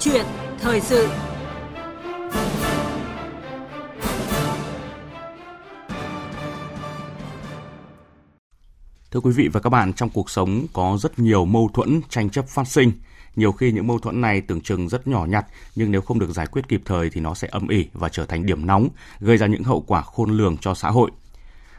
chuyện thời sự Thưa quý vị và các bạn, trong cuộc sống có rất nhiều mâu thuẫn, tranh chấp phát sinh. Nhiều khi những mâu thuẫn này tưởng chừng rất nhỏ nhặt, nhưng nếu không được giải quyết kịp thời thì nó sẽ âm ỉ và trở thành điểm nóng, gây ra những hậu quả khôn lường cho xã hội.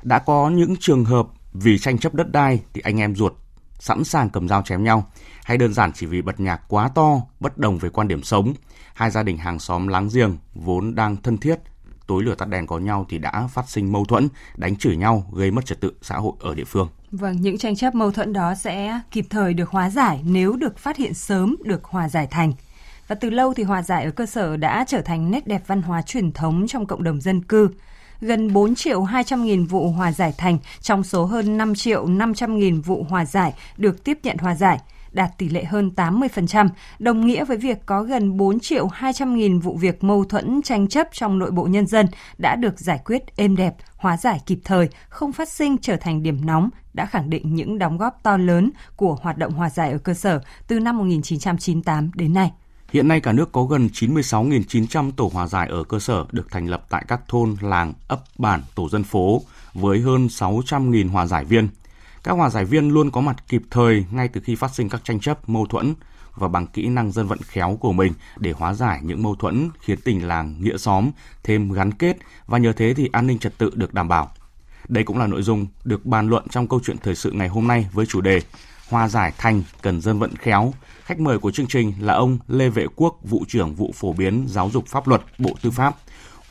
Đã có những trường hợp vì tranh chấp đất đai thì anh em ruột sẵn sàng cầm dao chém nhau, hay đơn giản chỉ vì bật nhạc quá to, bất đồng về quan điểm sống. Hai gia đình hàng xóm láng giềng vốn đang thân thiết, tối lửa tắt đèn có nhau thì đã phát sinh mâu thuẫn, đánh chửi nhau, gây mất trật tự xã hội ở địa phương. Vâng, những tranh chấp mâu thuẫn đó sẽ kịp thời được hóa giải nếu được phát hiện sớm, được hòa giải thành. Và từ lâu thì hòa giải ở cơ sở đã trở thành nét đẹp văn hóa truyền thống trong cộng đồng dân cư. Gần 4 triệu 200 nghìn vụ hòa giải thành trong số hơn 5 triệu 500 nghìn vụ hòa giải được tiếp nhận hòa giải đạt tỷ lệ hơn 80%, đồng nghĩa với việc có gần 4 triệu 200 nghìn vụ việc mâu thuẫn tranh chấp trong nội bộ nhân dân đã được giải quyết êm đẹp, hóa giải kịp thời, không phát sinh trở thành điểm nóng, đã khẳng định những đóng góp to lớn của hoạt động hòa giải ở cơ sở từ năm 1998 đến nay. Hiện nay cả nước có gần 96.900 tổ hòa giải ở cơ sở được thành lập tại các thôn, làng, ấp, bản, tổ dân phố với hơn 600.000 hòa giải viên. Các hòa giải viên luôn có mặt kịp thời ngay từ khi phát sinh các tranh chấp, mâu thuẫn và bằng kỹ năng dân vận khéo của mình để hóa giải những mâu thuẫn khiến tình làng nghĩa xóm thêm gắn kết và nhờ thế thì an ninh trật tự được đảm bảo. Đây cũng là nội dung được bàn luận trong câu chuyện thời sự ngày hôm nay với chủ đề Hòa giải thành cần dân vận khéo. Khách mời của chương trình là ông Lê Vệ Quốc, vụ trưởng vụ phổ biến giáo dục pháp luật Bộ Tư pháp.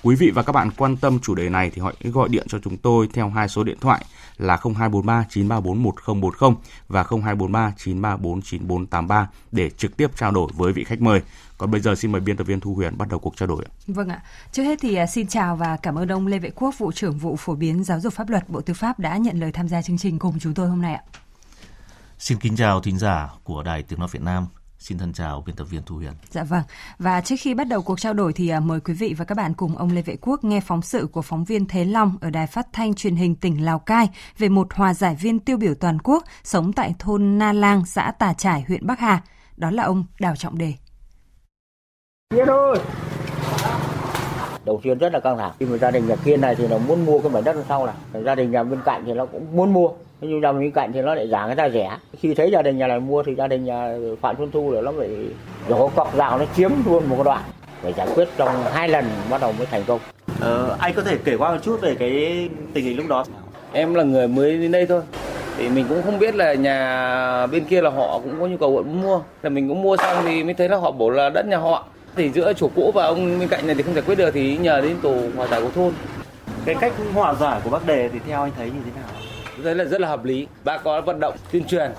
Quý vị và các bạn quan tâm chủ đề này thì hãy gọi điện cho chúng tôi theo hai số điện thoại là 0243 934 1040 và 0243 934 9483 để trực tiếp trao đổi với vị khách mời. Còn bây giờ xin mời biên tập viên Thu Huyền bắt đầu cuộc trao đổi. Vâng ạ. Trước hết thì à, xin chào và cảm ơn ông Lê Vệ Quốc, vụ trưởng vụ phổ biến giáo dục pháp luật Bộ Tư pháp đã nhận lời tham gia chương trình cùng chúng tôi hôm nay ạ. Xin kính chào thính giả của Đài Tiếng Nói Việt Nam. Xin thân chào biên tập viên Thu Huyền. Dạ vâng. Và trước khi bắt đầu cuộc trao đổi thì à, mời quý vị và các bạn cùng ông Lê Vệ Quốc nghe phóng sự của phóng viên Thế Long ở Đài Phát thanh Truyền hình tỉnh Lào Cai về một hòa giải viên tiêu biểu toàn quốc sống tại thôn Na Lang, xã Tà Trải, huyện Bắc Hà. Đó là ông Đào Trọng Đề. Biết ơi. Đầu tiên rất là căng thẳng. Khi mà gia đình nhà kia này thì nó muốn mua cái mảnh đất sau này. Gia đình nhà bên cạnh thì nó cũng muốn mua nhưng nhà bên cạnh thì nó lại giá người ta rẻ. Khi thấy gia đình nhà này mua thì gia đình nhà phạm xuân thu là nó bị đổ cọc rào nó chiếm luôn một cái đoạn phải giải quyết trong hai lần bắt đầu mới thành công. Ờ, anh có thể kể qua một chút về cái tình hình lúc đó? Em là người mới đến đây thôi. Thì mình cũng không biết là nhà bên kia là họ cũng có nhu cầu muốn mua. Là mình cũng mua xong thì mới thấy là họ bổ là đất nhà họ. Thì giữa chủ cũ và ông bên cạnh này thì không giải quyết được thì nhờ đến tổ hòa giải của thôn. Cái cách hòa giải của bác đề thì theo anh thấy như thế nào thấy là rất là hợp lý. Bác có vận động tuyên truyền.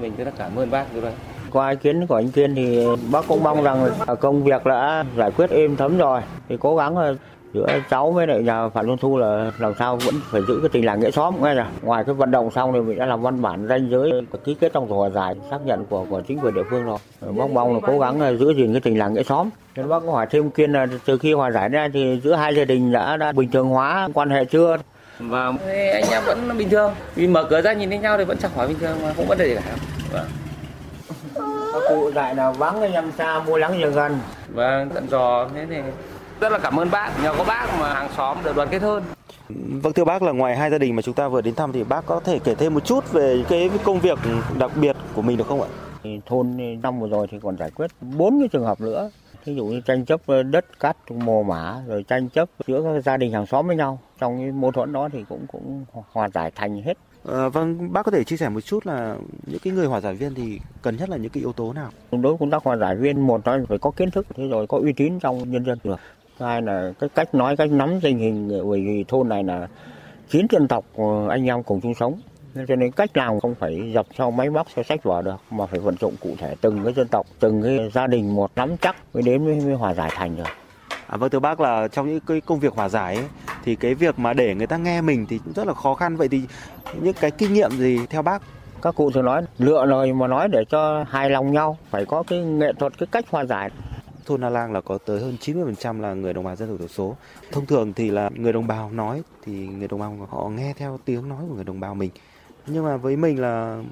Mình rất là cảm ơn bác. Rồi. qua ý kiến của anh Kiên thì bác cũng mong rằng công việc đã giải quyết êm thấm rồi. Thì cố gắng giữa cháu với lại nhà Phạm Xuân Thu là làm sao vẫn phải giữ cái tình làng nghĩa xóm nghe là ngoài cái vận động xong thì mình đã làm văn bản danh giới ký kết trong hòa giải xác nhận của của chính quyền địa phương rồi. Bác mong là cố gắng giữ gìn cái tình làng nghĩa xóm. Nên bác có hỏi thêm kiên là từ khi hòa giải ra thì giữa hai gia đình đã, đã bình thường hóa quan hệ chưa? Và anh em vẫn bình thường. Vì mở cửa ra nhìn thấy nhau thì vẫn chào hỏi bình thường mà không vấn đề gì cả. Vâng. các cụ dạy là vắng anh em xa mua lắng nhờ gần. Vâng tận dò thế thì rất là cảm ơn bác. Nhờ có bác mà hàng xóm được đoàn kết hơn. Vâng thưa bác là ngoài hai gia đình mà chúng ta vừa đến thăm thì bác có thể kể thêm một chút về cái công việc đặc biệt của mình được không ạ? Thì thôn năm vừa rồi thì còn giải quyết bốn cái trường hợp nữa. Ví dụ như tranh chấp đất cát mồ mả rồi tranh chấp giữa các gia đình hàng xóm với nhau trong cái mâu thuẫn đó thì cũng cũng hòa giải thành hết À, vâng, bác có thể chia sẻ một chút là những cái người hòa giải viên thì cần nhất là những cái yếu tố nào? Đối với công tác hòa giải viên một là phải có kiến thức, thế rồi có uy tín trong nhân dân được. Hai là cái cách nói, cách nắm tình hình bởi vì thôn này là chín dân tộc anh em cùng chung sống. Cho nên cách làm không phải dập sau máy móc theo sách vở được mà phải vận dụng cụ thể từng cái dân tộc, từng cái gia đình một nắm chắc mới đến với, với hòa giải thành được. À, vâng thưa bác là trong những cái công việc hòa giải ấy, thì cái việc mà để người ta nghe mình thì cũng rất là khó khăn vậy thì những cái kinh nghiệm gì theo bác các cụ thường nói lựa lời mà nói để cho hài lòng nhau phải có cái nghệ thuật cái cách hòa giải thôn Na Lang là có tới hơn 90% là người đồng bào dân tộc thiểu số. Thông thường thì là người đồng bào nói thì người đồng bào họ nghe theo tiếng nói của người đồng bào mình. Nhưng mà với mình là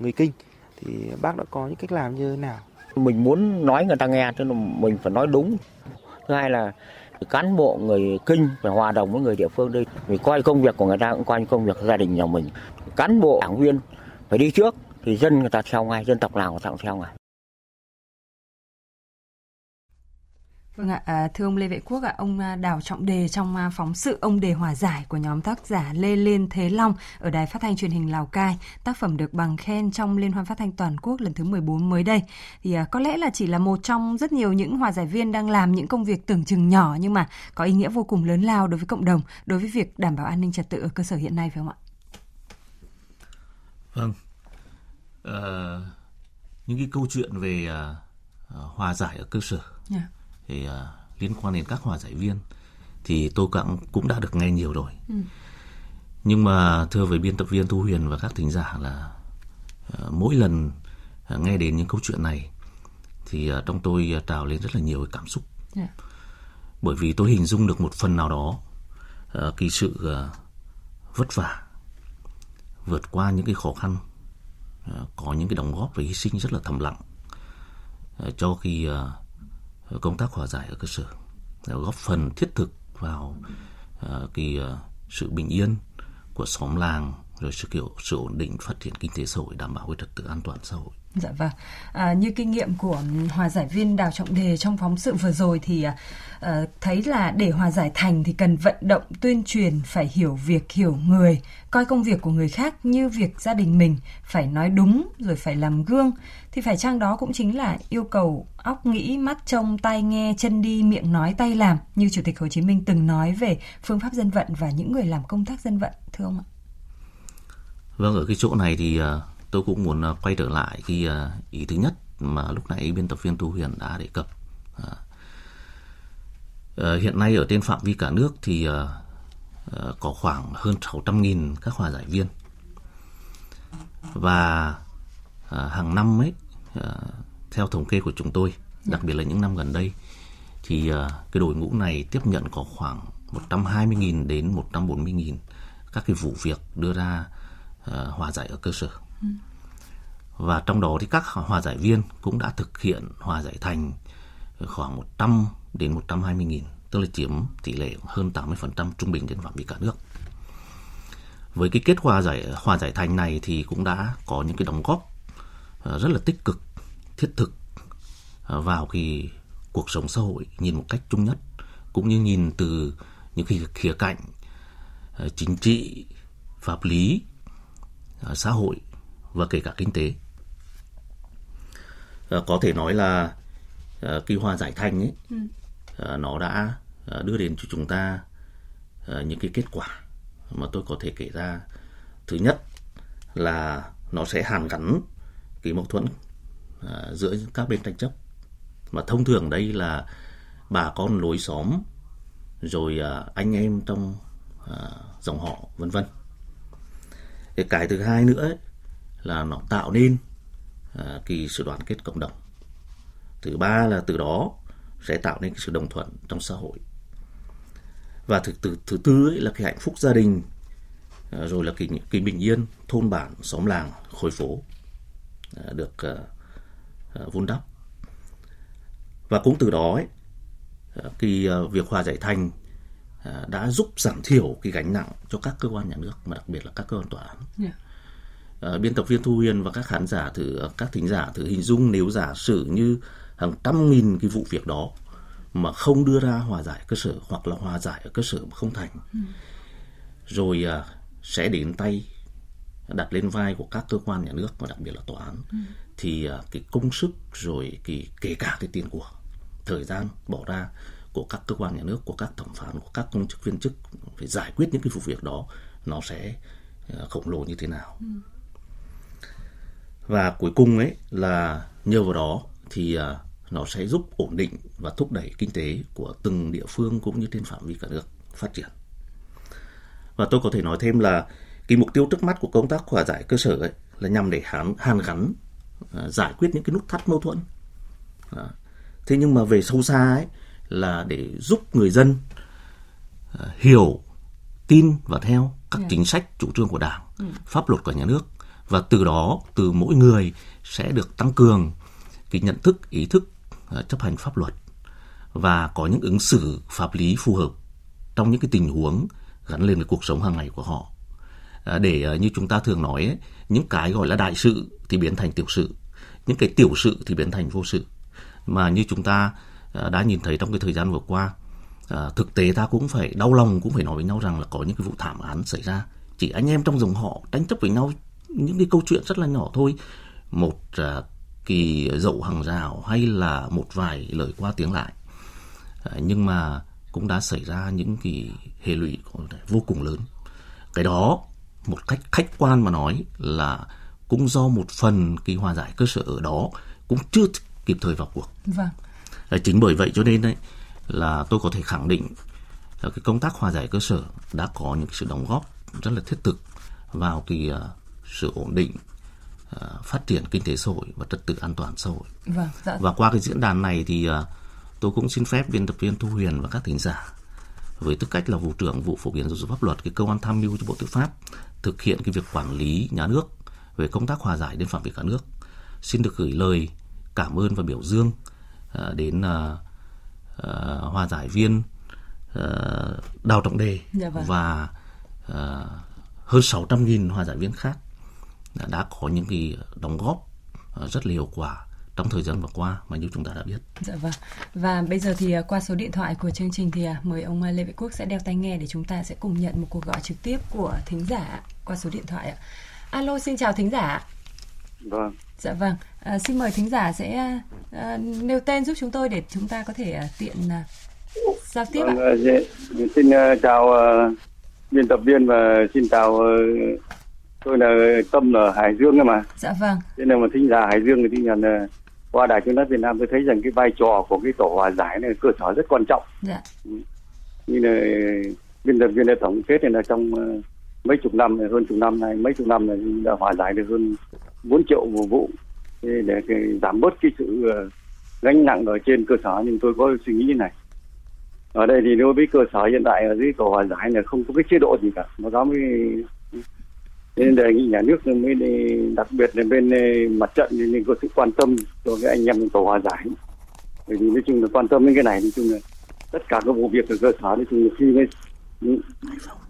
người Kinh thì bác đã có những cách làm như thế nào? mình muốn nói người ta nghe tức là mình phải nói đúng thứ hai là cán bộ người kinh phải hòa đồng với người địa phương đây vì coi công việc của người ta cũng coi công việc gia đình nhà mình. Cán bộ đảng viên phải đi trước thì dân người ta theo ngay, dân tộc nào người ta cũng theo ngay. Vâng ạ, à, thưa ông Lê Vệ Quốc ạ, ông à, Đào Trọng Đề trong à, phóng sự Ông Đề Hòa Giải của nhóm tác giả Lê Liên Thế Long ở Đài Phát thanh Truyền hình Lào Cai, tác phẩm được bằng khen trong Liên hoan phát thanh toàn quốc lần thứ 14 mới đây. Thì có lẽ là chỉ là một trong rất nhiều những hòa giải viên đang làm những công việc tưởng chừng nhỏ nhưng mà có ý nghĩa vô cùng lớn lao đối với cộng đồng, đối với việc đảm bảo an ninh trật tự ở cơ sở hiện nay phải không ạ? Vâng. Uh, những cái câu chuyện về uh, hòa giải ở cơ sở. Yeah dạ thì uh, liên quan đến các hòa giải viên thì tôi cũng cũng đã được nghe nhiều rồi. Ừ. Nhưng mà thưa với biên tập viên Thu Huyền và các thính giả là uh, mỗi lần uh, nghe đến những câu chuyện này thì uh, trong tôi uh, trào lên rất là nhiều cảm xúc. Yeah. Dạ. Bởi vì tôi hình dung được một phần nào đó uh, cái sự uh, vất vả vượt qua những cái khó khăn uh, có những cái đóng góp và hy sinh rất là thầm lặng uh, cho khi uh, công tác hòa giải ở cơ sở góp phần thiết thực vào ờ, cái ờ, sự bình yên của xóm làng, rồi sự kiểu, sự ổn định phát triển kinh tế xã hội, đảm bảo cái trật tự an toàn xã hội. Dạ vâng. À, như kinh nghiệm của hòa giải viên Đào Trọng Đề trong phóng sự vừa rồi thì à, ờ, thấy là để hòa giải thành thì cần vận động tuyên truyền phải hiểu việc hiểu người, coi công việc của người khác như việc gia đình mình, phải nói đúng rồi phải làm gương thì phải chăng đó cũng chính là yêu cầu óc nghĩ, mắt trông, tai nghe, chân đi, miệng nói, tay làm như Chủ tịch Hồ Chí Minh từng nói về phương pháp dân vận và những người làm công tác dân vận thưa ông ạ? Vâng, ở cái chỗ này thì uh tôi cũng muốn ờ, quay trở lại cái ờ, ý thứ nhất mà lúc nãy biên tập viên Tu Huyền đã đề cập. À, hiện nay ở trên phạm vi cả nước thì à, có khoảng hơn 600.000 các hòa giải viên và à, hàng năm ấy à, theo thống kê của chúng tôi, đặc biệt là những năm gần đây thì à, cái đội ngũ này tiếp nhận có khoảng 120.000 đến 140.000 các cái vụ việc đưa ra à, hòa giải ở cơ sở. Và trong đó thì các hòa giải viên cũng đã thực hiện hòa giải thành khoảng 100 đến 120 nghìn, tức là chiếm tỷ lệ hơn 80% trung bình trên phạm vi cả nước. Với cái kết hòa giải hòa giải thành này thì cũng đã có những cái đóng góp ờ, rất là tích cực, thiết thực ờ, vào cái cuộc sống xã hội nhìn một cách chung nhất cũng như nhìn từ những cái khía cạnh ờ, chính trị, pháp lý, xã hội và kể cả kinh tế. À, có thể nói là à, kỳ hòa giải thành ấy ừ. à, nó đã à, đưa đến cho chúng ta à, những cái kết quả mà tôi có thể kể ra. Thứ nhất là nó sẽ hàn gắn cái mâu thuẫn à, giữa các bên tranh chấp mà thông thường đây là bà con lối xóm rồi à, anh em trong à, dòng họ vân vân cái thứ hai nữa ấy, là nó tạo nên à, cái sự đoàn kết cộng đồng thứ ba là từ đó sẽ tạo nên cái sự đồng thuận trong xã hội và thứ, thứ, thứ tư ấy là cái hạnh phúc gia đình à, rồi là cái, cái bình yên thôn bản xóm làng khối phố à, được à, à, vun đắp và cũng từ đó ấy, à, cái à, việc hòa giải thành à, đã giúp giảm thiểu cái gánh nặng cho các cơ quan nhà nước mà đặc biệt là các cơ quan tòa án. Yeah. Uh, biên tập viên Thu Huyền và các khán giả thử các thính giả thử hình dung nếu giả sử như hàng trăm nghìn cái vụ việc đó mà không đưa ra hòa giải cơ sở hoặc là hòa giải ở cơ sở không thành ừ. rồi uh, sẽ đến tay đặt lên vai của các cơ quan nhà nước và đặc biệt là tòa án ừ. thì uh, cái công sức rồi cái kể cả cái tiền của thời gian bỏ ra của các cơ quan nhà nước của các thẩm phán của các công chức viên chức phải giải quyết những cái vụ việc đó nó sẽ uh, khổng lồ như thế nào ừ và cuối cùng ấy là nhờ vào đó thì uh, nó sẽ giúp ổn định và thúc đẩy kinh tế của từng địa phương cũng như trên phạm vi cả nước phát triển. Và tôi có thể nói thêm là cái mục tiêu trước mắt của công tác hòa giải cơ sở ấy là nhằm để hàn, hàn gắn uh, giải quyết những cái nút thắt mâu thuẫn. Thế nhưng mà về sâu xa ấy là để giúp người dân uh, hiểu, tin và theo các yeah. Dạ. chính sách chủ trương của Đảng, ừ. pháp luật của nhà nước và từ đó từ mỗi người sẽ được tăng cường cái nhận thức ý thức ờ, chấp hành pháp luật và có những ứng xử pháp lý phù hợp trong những cái tình huống gắn liền với cuộc sống hàng ngày của họ. À, để ờ, như chúng ta thường nói những cái gọi là đại sự thì biến thành tiểu sự những cái tiểu sự thì biến thành vô sự. Mà như chúng ta ờ, đã nhìn thấy trong cái thời gian vừa qua à, thực tế ta cũng phải đau lòng cũng phải nói với nhau rằng là có những cái vụ thảm án xảy ra. Chỉ anh em trong dòng họ tranh chấp với nhau những cái câu chuyện rất là nhỏ thôi một à, kỳ dậu hàng rào hay là một vài lời qua tiếng lại à, nhưng mà cũng đã xảy ra những cái hệ lụy vô cùng lớn cái đó một cách khách quan mà nói là cũng do một phần cái hòa giải cơ sở ở đó cũng chưa kịp thời vào cuộc. Vâng. À, chính bởi vậy cho nên đấy là tôi có thể khẳng định là cái công tác hòa giải cơ sở đã có những sự đóng góp rất là thiết thực vào cái sự ổn định uh, phát triển kinh tế xã hội và trật tự an toàn xã hội. Vâng, dạ. Và qua cái diễn đàn này thì uh, tôi cũng xin phép biên tập viên Thu Huyền và các thính giả với tư cách là vụ trưởng vụ phổ biến giáo dục pháp luật cái cơ quan tham mưu cho Bộ Tư pháp thực hiện cái việc quản lý nhà nước về công tác hòa giải đến phạm vi cả nước. Xin được gửi lời cảm ơn và biểu dương uh, đến uh, uh, hòa giải viên uh, Đào Trọng Đề dạ vâng. và hơn 600.000 hòa giải viên khác đã có những cái đóng góp uh, rất là hiệu quả trong thời gian vừa qua mà như chúng ta đã biết. Dạ vâng. Và bây giờ thì qua số điện thoại của chương trình thì mời ông Lê Việt Quốc sẽ đeo tai nghe để chúng ta sẽ cùng nhận một cuộc gọi trực tiếp của thính giả qua số điện thoại ạ. Alo, xin chào thính giả. Vâng. Dạ vâng. À, xin mời thính giả sẽ à, nêu tên giúp chúng tôi để chúng ta có thể à, tiện à, giao tiếp vâng, ạ. À, xin uh, chào uh, biên tập viên và xin chào uh, tôi là Tâm ở Hải Dương mà. Dạ vâng. Thế nên mà thính giả Hải Dương thì tin rằng uh, qua đài tiếng nói Việt Nam tôi thấy rằng cái vai trò của cái tổ hòa giải này cơ sở rất quan trọng. Dạ. Như là biên tập viên đã tổng kết này là trong uh, mấy chục năm hơn chục năm này mấy chục năm này đã hòa giải được hơn 4 triệu một vụ để giảm bớt cái sự gánh nặng ở trên cơ sở nhưng tôi có suy nghĩ như này ở đây thì đối với cơ sở hiện tại ở dưới tổ hòa giải là không có cái chế độ gì cả nó giáo mới nên đề nghị nhà nước mới đặc biệt là bên mặt trận nên có sự quan tâm cho cái anh em tổ hòa giải bởi vì nói chung là quan tâm đến cái này nói chung là tất cả các vụ việc ở cơ sở nói chung là khi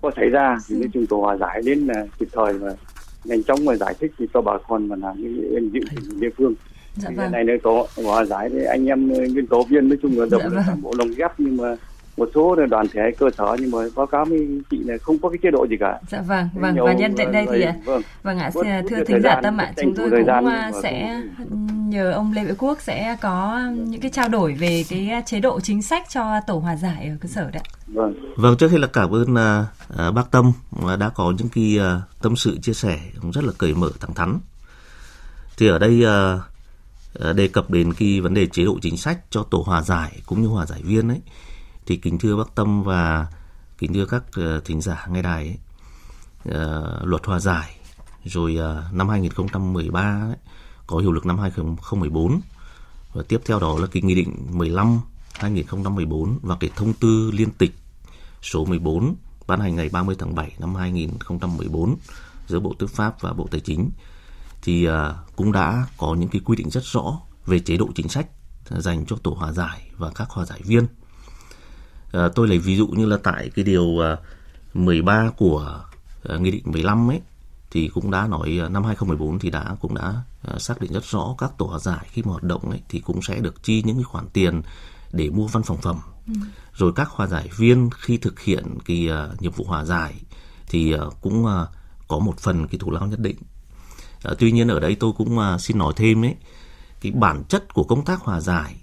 có xảy ra thì nói chung tổ hòa giải đến là kịp thời và nhanh chóng mà giải thích thì cho bà con mà làm những em dự địa phương dạ thì vâng. cái này nó tổ hòa giải thì anh em bên tổ viên nói chung là đồng Dạ vâng. bộ lồng ghép nhưng mà một số là đoàn thể cơ sở nhưng mà báo cáo với chị là không có cái chế độ gì cả Dạ vâng, vâng nhiều và nhân tiện đây thì vâng vâng ạ, bớt thưa thính giả Tâm ạ, chúng tôi cũng gian và sẽ cũng- nhờ ông Lê Vĩ Quốc sẽ có những cái trao đổi về cái chế độ chính sách cho tổ hòa giải ở cơ sở đấy. ạ. vâng Vâng, trước hết là cảm ơn à, bác Tâm đã có những cái tâm sự chia sẻ cũng rất là cởi mở thẳng thắn. Thì ở đây đề cập đến cái vấn đề chế độ chính sách cho tổ hòa giải cũng như hòa giải viên ấy thì kính thưa bác Tâm và kính thưa các ờ, thính giả nghe đài ấy, à, luật hòa giải rồi à, năm 2013 ấy, có hiệu lực năm 2014 và tiếp theo đó là cái nghị định 15 2014 và cái thông tư liên tịch số 14 ban hành ngày 30 tháng 7 năm 2014 giữa Bộ Tư pháp và Bộ Tài chính. Thì à, cũng đã có những cái quy định rất rõ về chế độ chính sách dành cho tổ hòa giải và các hòa giải viên. À, tôi lấy ví dụ như là tại cái điều à, 13 của à, nghị định 15 ấy thì cũng đã nói năm 2014 thì đã cũng đã à, xác định rất rõ các tổ hòa giải khi mà hoạt động ấy thì cũng sẽ được chi những cái khoản tiền để mua văn phòng phẩm. Rồi các hòa giải viên khi thực hiện cái à, nhiệm vụ hòa giải thì à, cũng à, có một phần cái thù lao nhất định. À, tuy nhiên ở đây tôi cũng à, xin nói thêm ấy cái bản chất của công tác hòa giải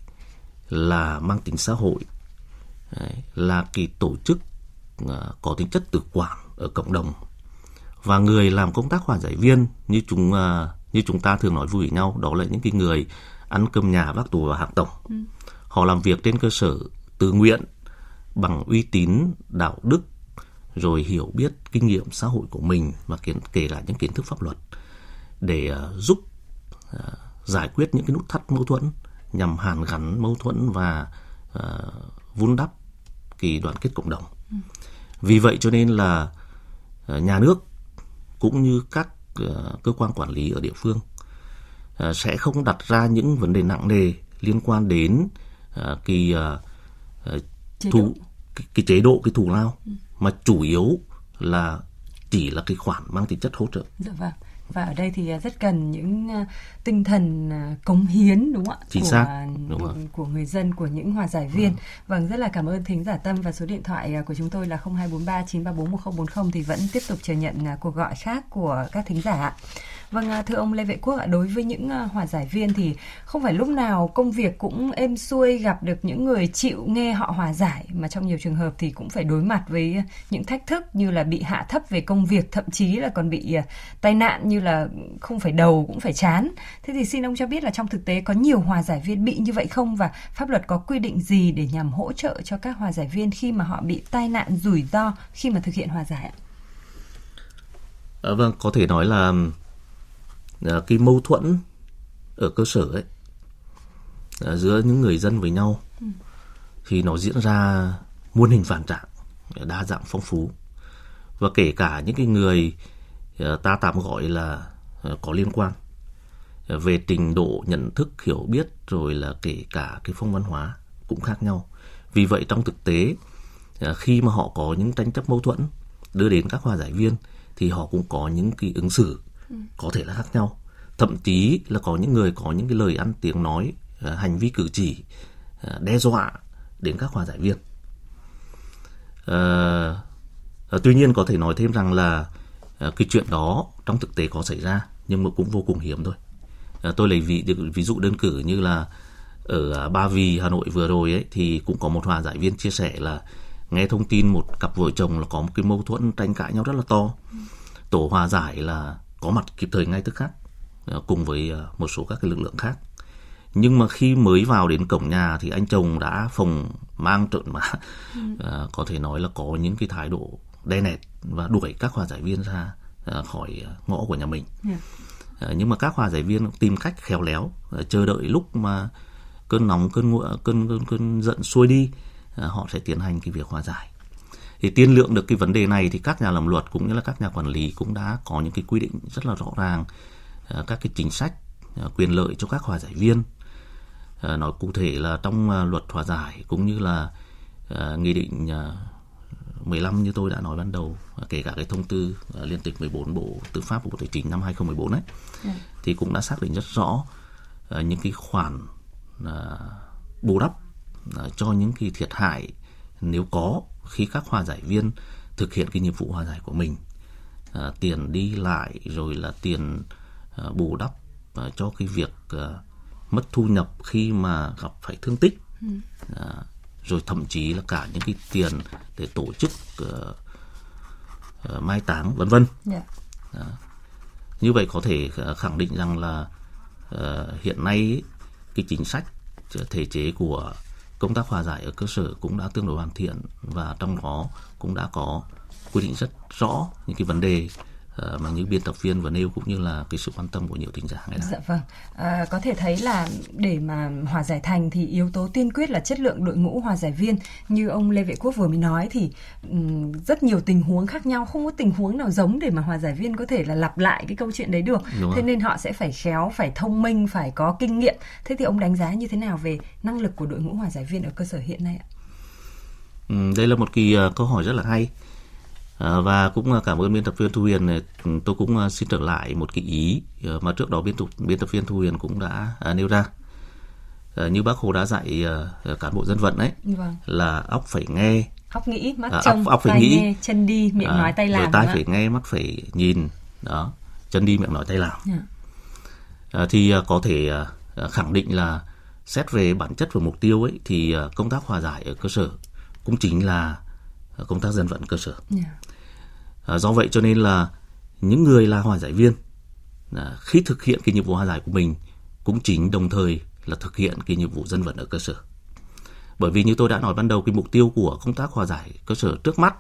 là mang tính xã hội Đấy, là cái tổ chức à, có tính chất tự quản ở cộng đồng. Và người làm công tác hòa giải viên như chúng à, như chúng ta thường nói vui với nhau đó là những cái người ăn cơm nhà vác tù và hạng tổng. Họ làm việc trên cơ sở tự nguyện bằng uy tín đạo đức rồi hiểu biết kinh nghiệm xã hội của mình và kiến, kể cả những kiến thức pháp luật để à, giúp à, giải quyết những cái nút thắt mâu thuẫn nhằm hàn gắn mâu thuẫn và à, vun đắp cái đoàn kết cộng đồng. Vì vậy cho nên là à, nhà nước cũng như các à, cơ quan quản lý ở địa phương sẽ không đặt ra những vấn đề nặng nề liên quan đến kỳ thù cái, cái chế độ cái thù lao ừ. mà chủ yếu là chỉ là cái khoản mang tính chất hỗ trợ. Dạ vâng và ở đây thì à, rất cần những à, tinh thần à, cống hiến đúng không ạ Chính của xác. Đúng rồi. của người dân của những hòa giải viên. Ừ. Vâng rất là cảm ơn thính giả Tâm và số điện thoại của chúng tôi là 0243 934 1040 thì vẫn tiếp tục chờ nhận cuộc gọi khác của các thính giả. Vâng, à, thưa ông Lê Vệ Quốc ạ, đối với những à, hòa giải viên thì không phải lúc nào công việc cũng êm xuôi gặp được những người chịu nghe họ hòa giải mà trong nhiều trường hợp thì cũng phải đối mặt với những thách thức như là bị hạ thấp về công việc, thậm chí là còn bị à, tai nạn như là không phải đầu cũng phải chán. Thế thì xin ông cho biết là trong thực tế có nhiều hòa giải viên bị như vậy không và pháp luật có quy định gì để nhằm hỗ trợ cho các hòa giải viên khi mà họ bị tai nạn rủi ro khi mà thực hiện hòa giải ạ? À, vâng, có thể nói là cái mâu thuẫn ở cơ sở ấy à, giữa những người dân với nhau ừ. thì nó diễn ra muôn hình phản trạng đa dạng phong phú và kể cả những cái người à, ta tạm gọi là có liên quan về trình độ nhận thức hiểu biết rồi là kể cả cái phong văn hóa cũng khác nhau vì vậy trong thực tế khi mà họ có những tranh chấp mâu thuẫn đưa đến các hòa giải viên thì họ cũng có những cái ứng xử có thể là khác nhau. Thậm chí là có những người có những cái lời ăn tiếng nói ờ, hành vi cử chỉ ờ, đe dọa đến các hòa giải viên à, ờ, tuy nhiên có thể nói thêm rằng là cái chuyện đó trong thực tế có xảy ra nhưng mà cũng vô cùng hiếm thôi. À, tôi lấy ví ví dụ đơn cử như là ở à, Ba Vì Hà Nội vừa rồi ấy thì cũng có một hòa giải viên chia sẻ là nghe thông tin một cặp vợ chồng là có một cái mâu thuẫn tranh cãi nhau rất là to. Tổ hòa giải là có mặt kịp thời ngay tức khắc ờ, cùng với ờ, một số các cái lực lượng khác nhưng mà khi mới vào đến cổng nhà thì anh chồng đã phòng mang trợn mà ừ. à, có thể nói là có những cái thái độ đe nẹt và đuổi các hòa giải viên ra à, khỏi ngõ của nhà mình yeah. Dạ. à, nhưng mà các hòa giải viên tìm cách khéo léo à, chờ đợi lúc mà cơn nóng cơn cơn cơn, cơn giận xuôi đi à, họ sẽ tiến hành cái việc hòa giải thì tiên lượng được cái vấn đề này thì các nhà làm luật cũng như là các nhà quản lý cũng đã có những cái quy định rất là rõ ràng à, các cái chính sách à, quyền lợi cho các hòa giải viên à, nói cụ thể là trong luật hòa giải cũng như là nghị định 15 như tôi đã nói ban đầu kể cả cái thông tư liên tịch 14 Bộ Tư pháp của Bộ Tài chính năm 2014 ấy. Dạ. thì cũng đã xác định rất rõ những cái khoản bù đắp cho những cái thiệt hại nếu có khi các hòa giải viên thực hiện cái nhiệm vụ hòa giải của mình à, tiền đi lại rồi là tiền à, bù đắp à, cho cái việc à, mất thu nhập khi mà gặp phải thương tích ừ. à, rồi thậm chí là cả những cái tiền để tổ chức uh, uh, mai táng vân vân yeah. Dạ. à, như vậy có thể khẳng định rằng là uh, hiện nay cái chính sách thể chế của công tác hòa giải ở cơ sở cũng đã tương đối hoàn thiện và trong đó cũng đã có quy định rất rõ những cái vấn đề mà như biên tập viên vừa nêu cũng như là cái sự quan tâm của nhiều thính giả ngày nay. Dạ vâng. À, có thể thấy là để mà hòa giải thành thì yếu tố tiên quyết là chất lượng đội ngũ hòa giải viên. Như ông Lê Vệ Quốc vừa mới nói thì um, rất nhiều tình huống khác nhau, không có tình huống nào giống để mà hòa giải viên có thể là lặp lại cái câu chuyện đấy được. Đúng thế rồi. nên họ sẽ phải khéo, phải thông minh, phải có kinh nghiệm. Thế thì ông đánh giá như thế nào về năng lực của đội ngũ hòa giải viên ở cơ sở hiện nay ạ? Ừ, đây là một kỳ uh, câu hỏi rất là hay À, và cũng cảm ơn biên tập viên Thu Huyền. Tôi cũng à, xin trở lại một cái ý à, mà trước đó biên tập biên tập viên Thu Huyền cũng đã nêu ra. như bác Hồ đã dạy cán bộ dân vận ấy vâng. là óc phải nghe, óc nghĩ, mắt trông, óc, óc phải nghĩ, nghe, chân đi, miệng à, nói, tay làm. Tai phải nghe, mắt phải nhìn, đó, chân đi, miệng nói, tay làm. Yeah. Dạ. À, thì có thể khẳng định là xét về bản chất và mục tiêu ấy thì công tác hòa giải ở cơ sở cũng chính là công tác dân vận cơ sở. Yeah. À, do vậy cho nên là những người là hòa giải viên à, khi thực hiện cái nhiệm vụ hòa giải của mình cũng chính đồng thời là thực hiện cái nhiệm vụ dân vận ở cơ sở. Bởi vì như tôi đã nói ban đầu cái mục tiêu của công tác hòa giải cơ sở trước mắt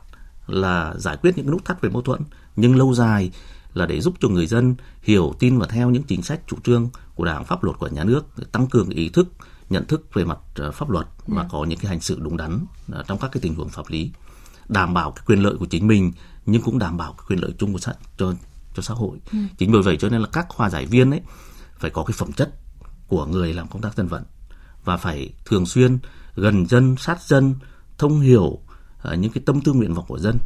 là giải quyết những nút thắt về mâu thuẫn nhưng lâu dài là để giúp cho người dân hiểu tin và theo những chính sách chủ trương của đảng pháp luật của nhà nước để tăng cường ý thức nhận thức về mặt à, pháp luật và. Dạ. có những cái hành xử đúng đắn à, trong các cái tình huống pháp lý đảm bảo cái quyền lợi của chính mình nhưng cũng đảm bảo quyền lợi chung của xã cho cho xã hội. Ừ. Chính bởi vậy cho nên là các hòa giải viên ấy phải có cái phẩm chất của người làm công tác dân vận và phải thường xuyên gần dân, sát dân, thông hiểu uh, những cái tâm tư nguyện vọng của dân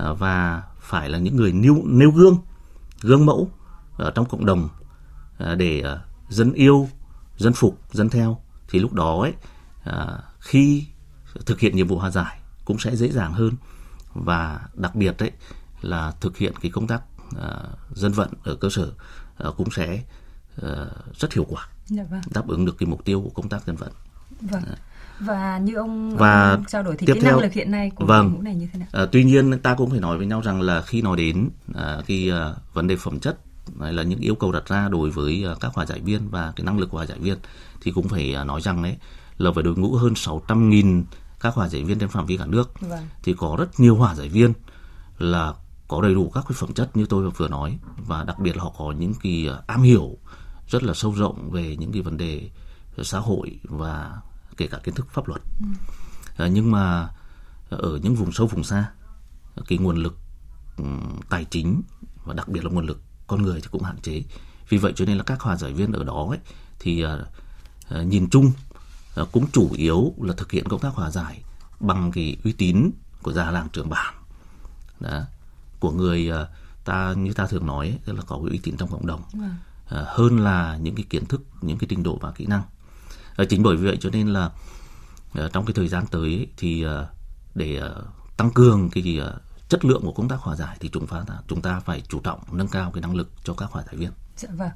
uh, và phải là những người nêu, nêu gương, gương mẫu ở trong cộng đồng uh, để uh, dân yêu, dân phục, dân theo thì lúc đó ấy uh, khi thực hiện nhiệm vụ hòa giải cũng sẽ dễ dàng hơn và đặc biệt đấy là thực hiện cái công tác uh, dân vận ở cơ sở uh, cũng sẽ uh, rất hiệu quả. Dạ vâng. đáp ứng được cái mục tiêu của công tác dân vận. Vâng. và như ông, và ông trao đổi thì tiếp cái theo, năng lực hiện nay của vâng, ngũ này như thế nào? À, tuy nhiên ta cũng phải nói với nhau rằng là khi nói đến à, cái à, vấn đề phẩm chất hay là những yêu cầu đặt ra đối với các hòa giải viên và cái năng lực của hòa giải viên thì cũng phải nói rằng đấy là phải đội ngũ hơn 600.000 các hòa giải viên trên phạm vi cả nước vâng. thì có rất nhiều hòa giải viên là có đầy đủ các cái phẩm chất như tôi vừa nói và đặc biệt là họ có những cái à, am hiểu rất là sâu rộng về những cái vấn đề xã hội và kể cả kiến thức pháp luật ừ. à, nhưng mà ở những vùng sâu vùng xa cái nguồn lực um, tài chính và đặc biệt là nguồn lực con người thì cũng hạn chế vì vậy cho nên là các hòa giải viên ở đó ấy, thì uh, nhìn chung cũng chủ yếu là thực hiện công tác hòa giải bằng cái uy tín của già làng trưởng bản đó, của người uh, ta như ta thường nói ấy, tức là có uy tín trong cộng đồng uh, hơn là những cái kiến thức những cái trình độ và kỹ năng chính bởi vậy cho nên là trong cái thời gian tới ấy, thì để tăng cường cái uh, chất lượng của công tác hòa giải thì chúng ta chúng ta phải chủ trọng nâng cao cái năng lực cho các hòa giải viên. Dạ vâng.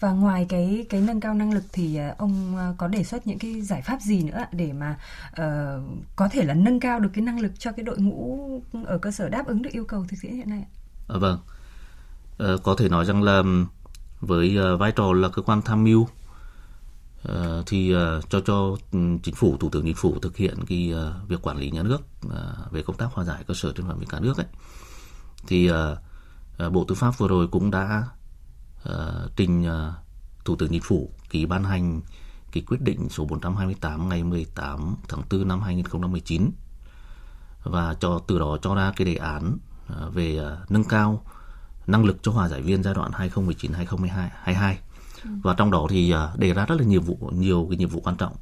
Và ngoài cái cái nâng cao năng lực thì ờ, ông ờ, có đề xuất những cái giải pháp gì nữa để mà uh, có thể là nâng cao được cái năng lực cho cái đội ngũ ở cơ sở đáp ứng được yêu cầu thực tiễn hiện nay? ạ? À, vâng. Uh, có thể nói rằng là với uh, vai trò là cơ quan tham mưu uh, thì uh, cho cho chính phủ thủ tướng chính phủ thực hiện cái uh, việc quản lý nhà nước uh, về công tác hòa giải cơ sở trên phạm vi cả nước ấy thì uh, uh, bộ tư pháp vừa rồi cũng đã trình uh, Thủ tướng Chính phủ ký ban hành cái quyết định số 428 ngày 18 tháng 4 năm 2019 và cho từ đó cho ra cái đề án uh, về nâng cao năng lực cho hòa giải viên giai đoạn 2019-2022 ừ. và trong đó thì đề ra rất là nhiều vụ nhiều cái nhiệm vụ quan trọng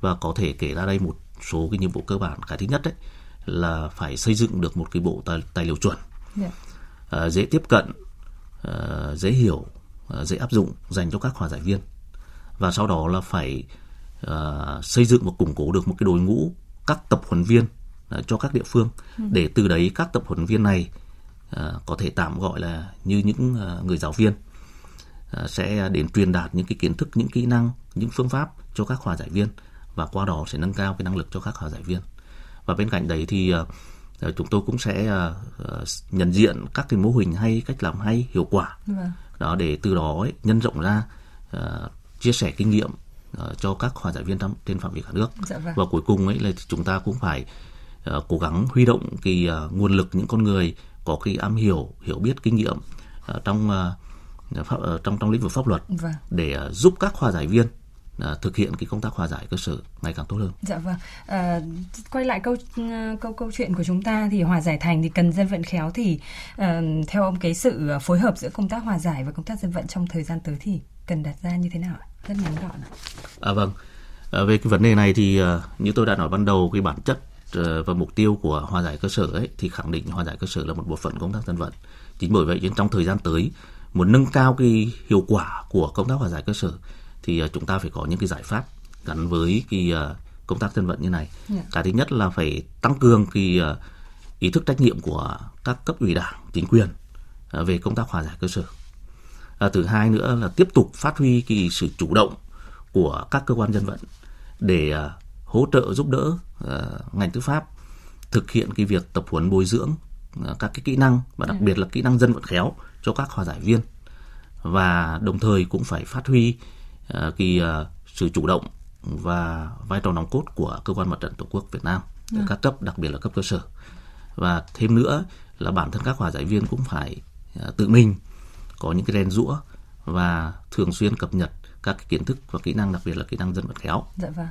và có thể kể ra đây một số cái nhiệm vụ cơ bản cái thứ nhất đấy là phải xây dựng được một cái bộ tài, tài liệu chuẩn yeah. Dạ. dễ tiếp cận uh, dễ hiểu, uh, dễ áp dụng dành cho các hòa giải viên. Và sau đó là phải uh, xây dựng và củng cố được một cái đội ngũ các tập huấn viên uh, cho các địa phương ừ. để từ đấy các tập huấn viên này uh, có thể tạm gọi là như những uh, người giáo viên uh, sẽ đến truyền đạt những cái kiến thức, những kỹ năng, những phương pháp cho các hòa giải viên và qua đó sẽ nâng cao cái năng lực cho các hòa giải viên. Và bên cạnh đấy thì uh, Ờ, chúng tôi cũng sẽ uh, nhận diện các cái mô hình hay cách làm hay hiệu quả vâng. đó để từ đó ấy, nhân rộng ra chia sẻ kinh nghiệm cho các hòa giải viên trên phạm vi cả nước dạ vâng. và cuối cùng ấy là chúng ta cũng phải uh, cố gắng huy động cái uh, nguồn lực những con người có cái am hiểu hiểu biết kinh nghiệm uh, trong uh, pháp, uh, trong trong lĩnh vực pháp luật vâng. để uh, giúp các hòa giải viên À, thực hiện cái công tác hòa giải cơ sở ngày càng tốt hơn. Dạ vâng. À, quay lại câu câu câu chuyện của chúng ta thì hòa giải thành thì cần dân vận khéo thì à, theo ông cái sự phối hợp giữa công tác hòa giải và công tác dân vận trong thời gian tới thì cần đặt ra như thế nào? Rất ngắn gọn ạ. À vâng. À, về cái vấn đề này thì à, như tôi đã nói ban đầu cái bản chất à, và mục tiêu của hòa giải cơ sở ấy thì khẳng định hòa giải cơ sở là một bộ phận công tác dân vận. Chính bởi vậy nên trong thời gian tới muốn nâng cao cái hiệu quả của công tác hòa giải cơ sở thì ờ, chúng ta phải có những cái giải pháp gắn với cái ờ, công tác dân vận như này. Yeah. Dạ. Cái thứ nhất là phải tăng cường cái ờ, ý thức trách nhiệm của các cấp ủy đảng, chính quyền về công tác hòa giải cơ sở. À, thứ hai nữa là tiếp tục phát huy cái sự chủ động của các cơ quan dân vận để uh, hỗ trợ giúp đỡ uh, ngành tư pháp thực hiện cái việc tập huấn bồi dưỡng uh, các cái kỹ năng và đặc. Dạ. biệt là kỹ năng dân vận khéo cho các hòa giải viên và đồng thời cũng phải phát huy cái uh, sự chủ động và vai trò nòng cốt của cơ quan mặt trận tổ quốc Việt Nam ừ. các cấp đặc biệt là cấp cơ sở và thêm nữa là bản thân các hòa giải viên cũng phải uh, tự mình có những cái rèn rũa và thường xuyên cập nhật các cái kiến thức và kỹ năng đặc biệt là kỹ năng dân vận khéo. Dạ vâng.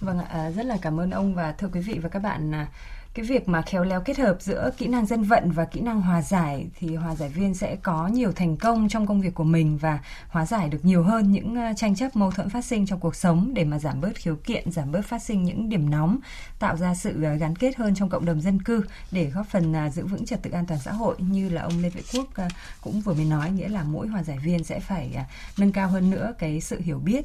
Vâng ạ, rất là cảm ơn ông và thưa quý vị và các bạn cái việc mà khéo léo kết hợp giữa kỹ năng dân vận và kỹ năng hòa giải thì hòa giải viên sẽ có nhiều thành công trong công việc của mình và hóa giải được nhiều hơn những ờ, tranh chấp mâu thuẫn phát sinh trong cuộc sống để mà giảm bớt khiếu kiện, giảm bớt phát sinh những điểm nóng, tạo ra sự ờ, gắn kết hơn trong cộng đồng dân cư để góp phần ờ, giữ vững trật tự an toàn xã hội. Như là ông Lê Vệ Quốc cũng vừa mới nói nghĩa là mỗi hòa giải viên sẽ phải nâng cao hơn nữa cái sự hiểu biết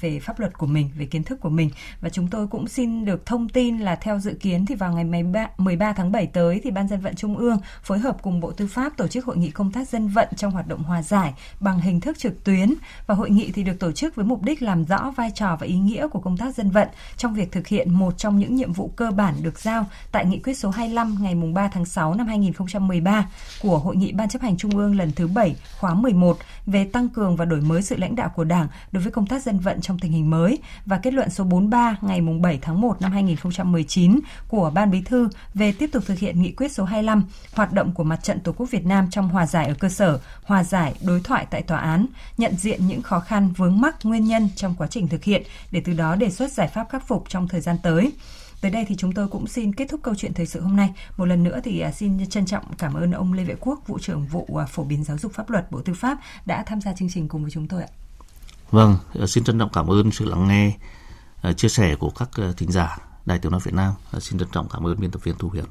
về pháp luật của mình, về kiến thức của mình. Và chúng tôi cũng xin được thông tin là theo dự kiến thì vào ngày 13, 13 tháng 7 tới thì Ban dân vận Trung ương phối hợp cùng Bộ Tư pháp tổ chức hội nghị công tác dân vận trong hoạt động hòa giải bằng hình thức trực tuyến. Và hội nghị thì được tổ chức với mục đích làm rõ vai trò và ý nghĩa của công tác dân vận trong việc thực hiện một trong những nhiệm vụ cơ bản được giao tại nghị quyết số 25 ngày 3 tháng 6 năm 2013 của Hội nghị Ban chấp hành Trung ương lần thứ 7 khóa 11 về tăng cường và đổi mới sự lãnh đạo của Đảng đối với công tác dân vận trong tình hình mới. Và kết luận số 43 ngày 7 tháng 1 năm 2019 của Ban Bí thư về tiếp tục thực hiện nghị quyết số 25 hoạt động của Mặt trận Tổ quốc Việt Nam trong hòa giải ở cơ sở, hòa giải đối thoại tại tòa án, nhận diện những khó khăn vướng mắc nguyên nhân trong quá trình thực hiện để từ đó đề xuất giải pháp khắc phục trong thời gian tới. Tới đây thì chúng tôi cũng xin kết thúc câu chuyện thời sự hôm nay. Một lần nữa thì à, xin trân trọng cảm ơn ông Lê Vệ Quốc, vụ trưởng vụ à, phổ biến giáo dục pháp luật Bộ Tư pháp đã tham gia chương trình cùng với chúng tôi ạ. Vâng, à, xin trân trọng cảm ơn sự lắng nghe, chia sẻ của các thính giả Đài Tiếng nói Việt Nam. Ờ, xin trân trọng cảm ơn biên tập viên Thu Huyền.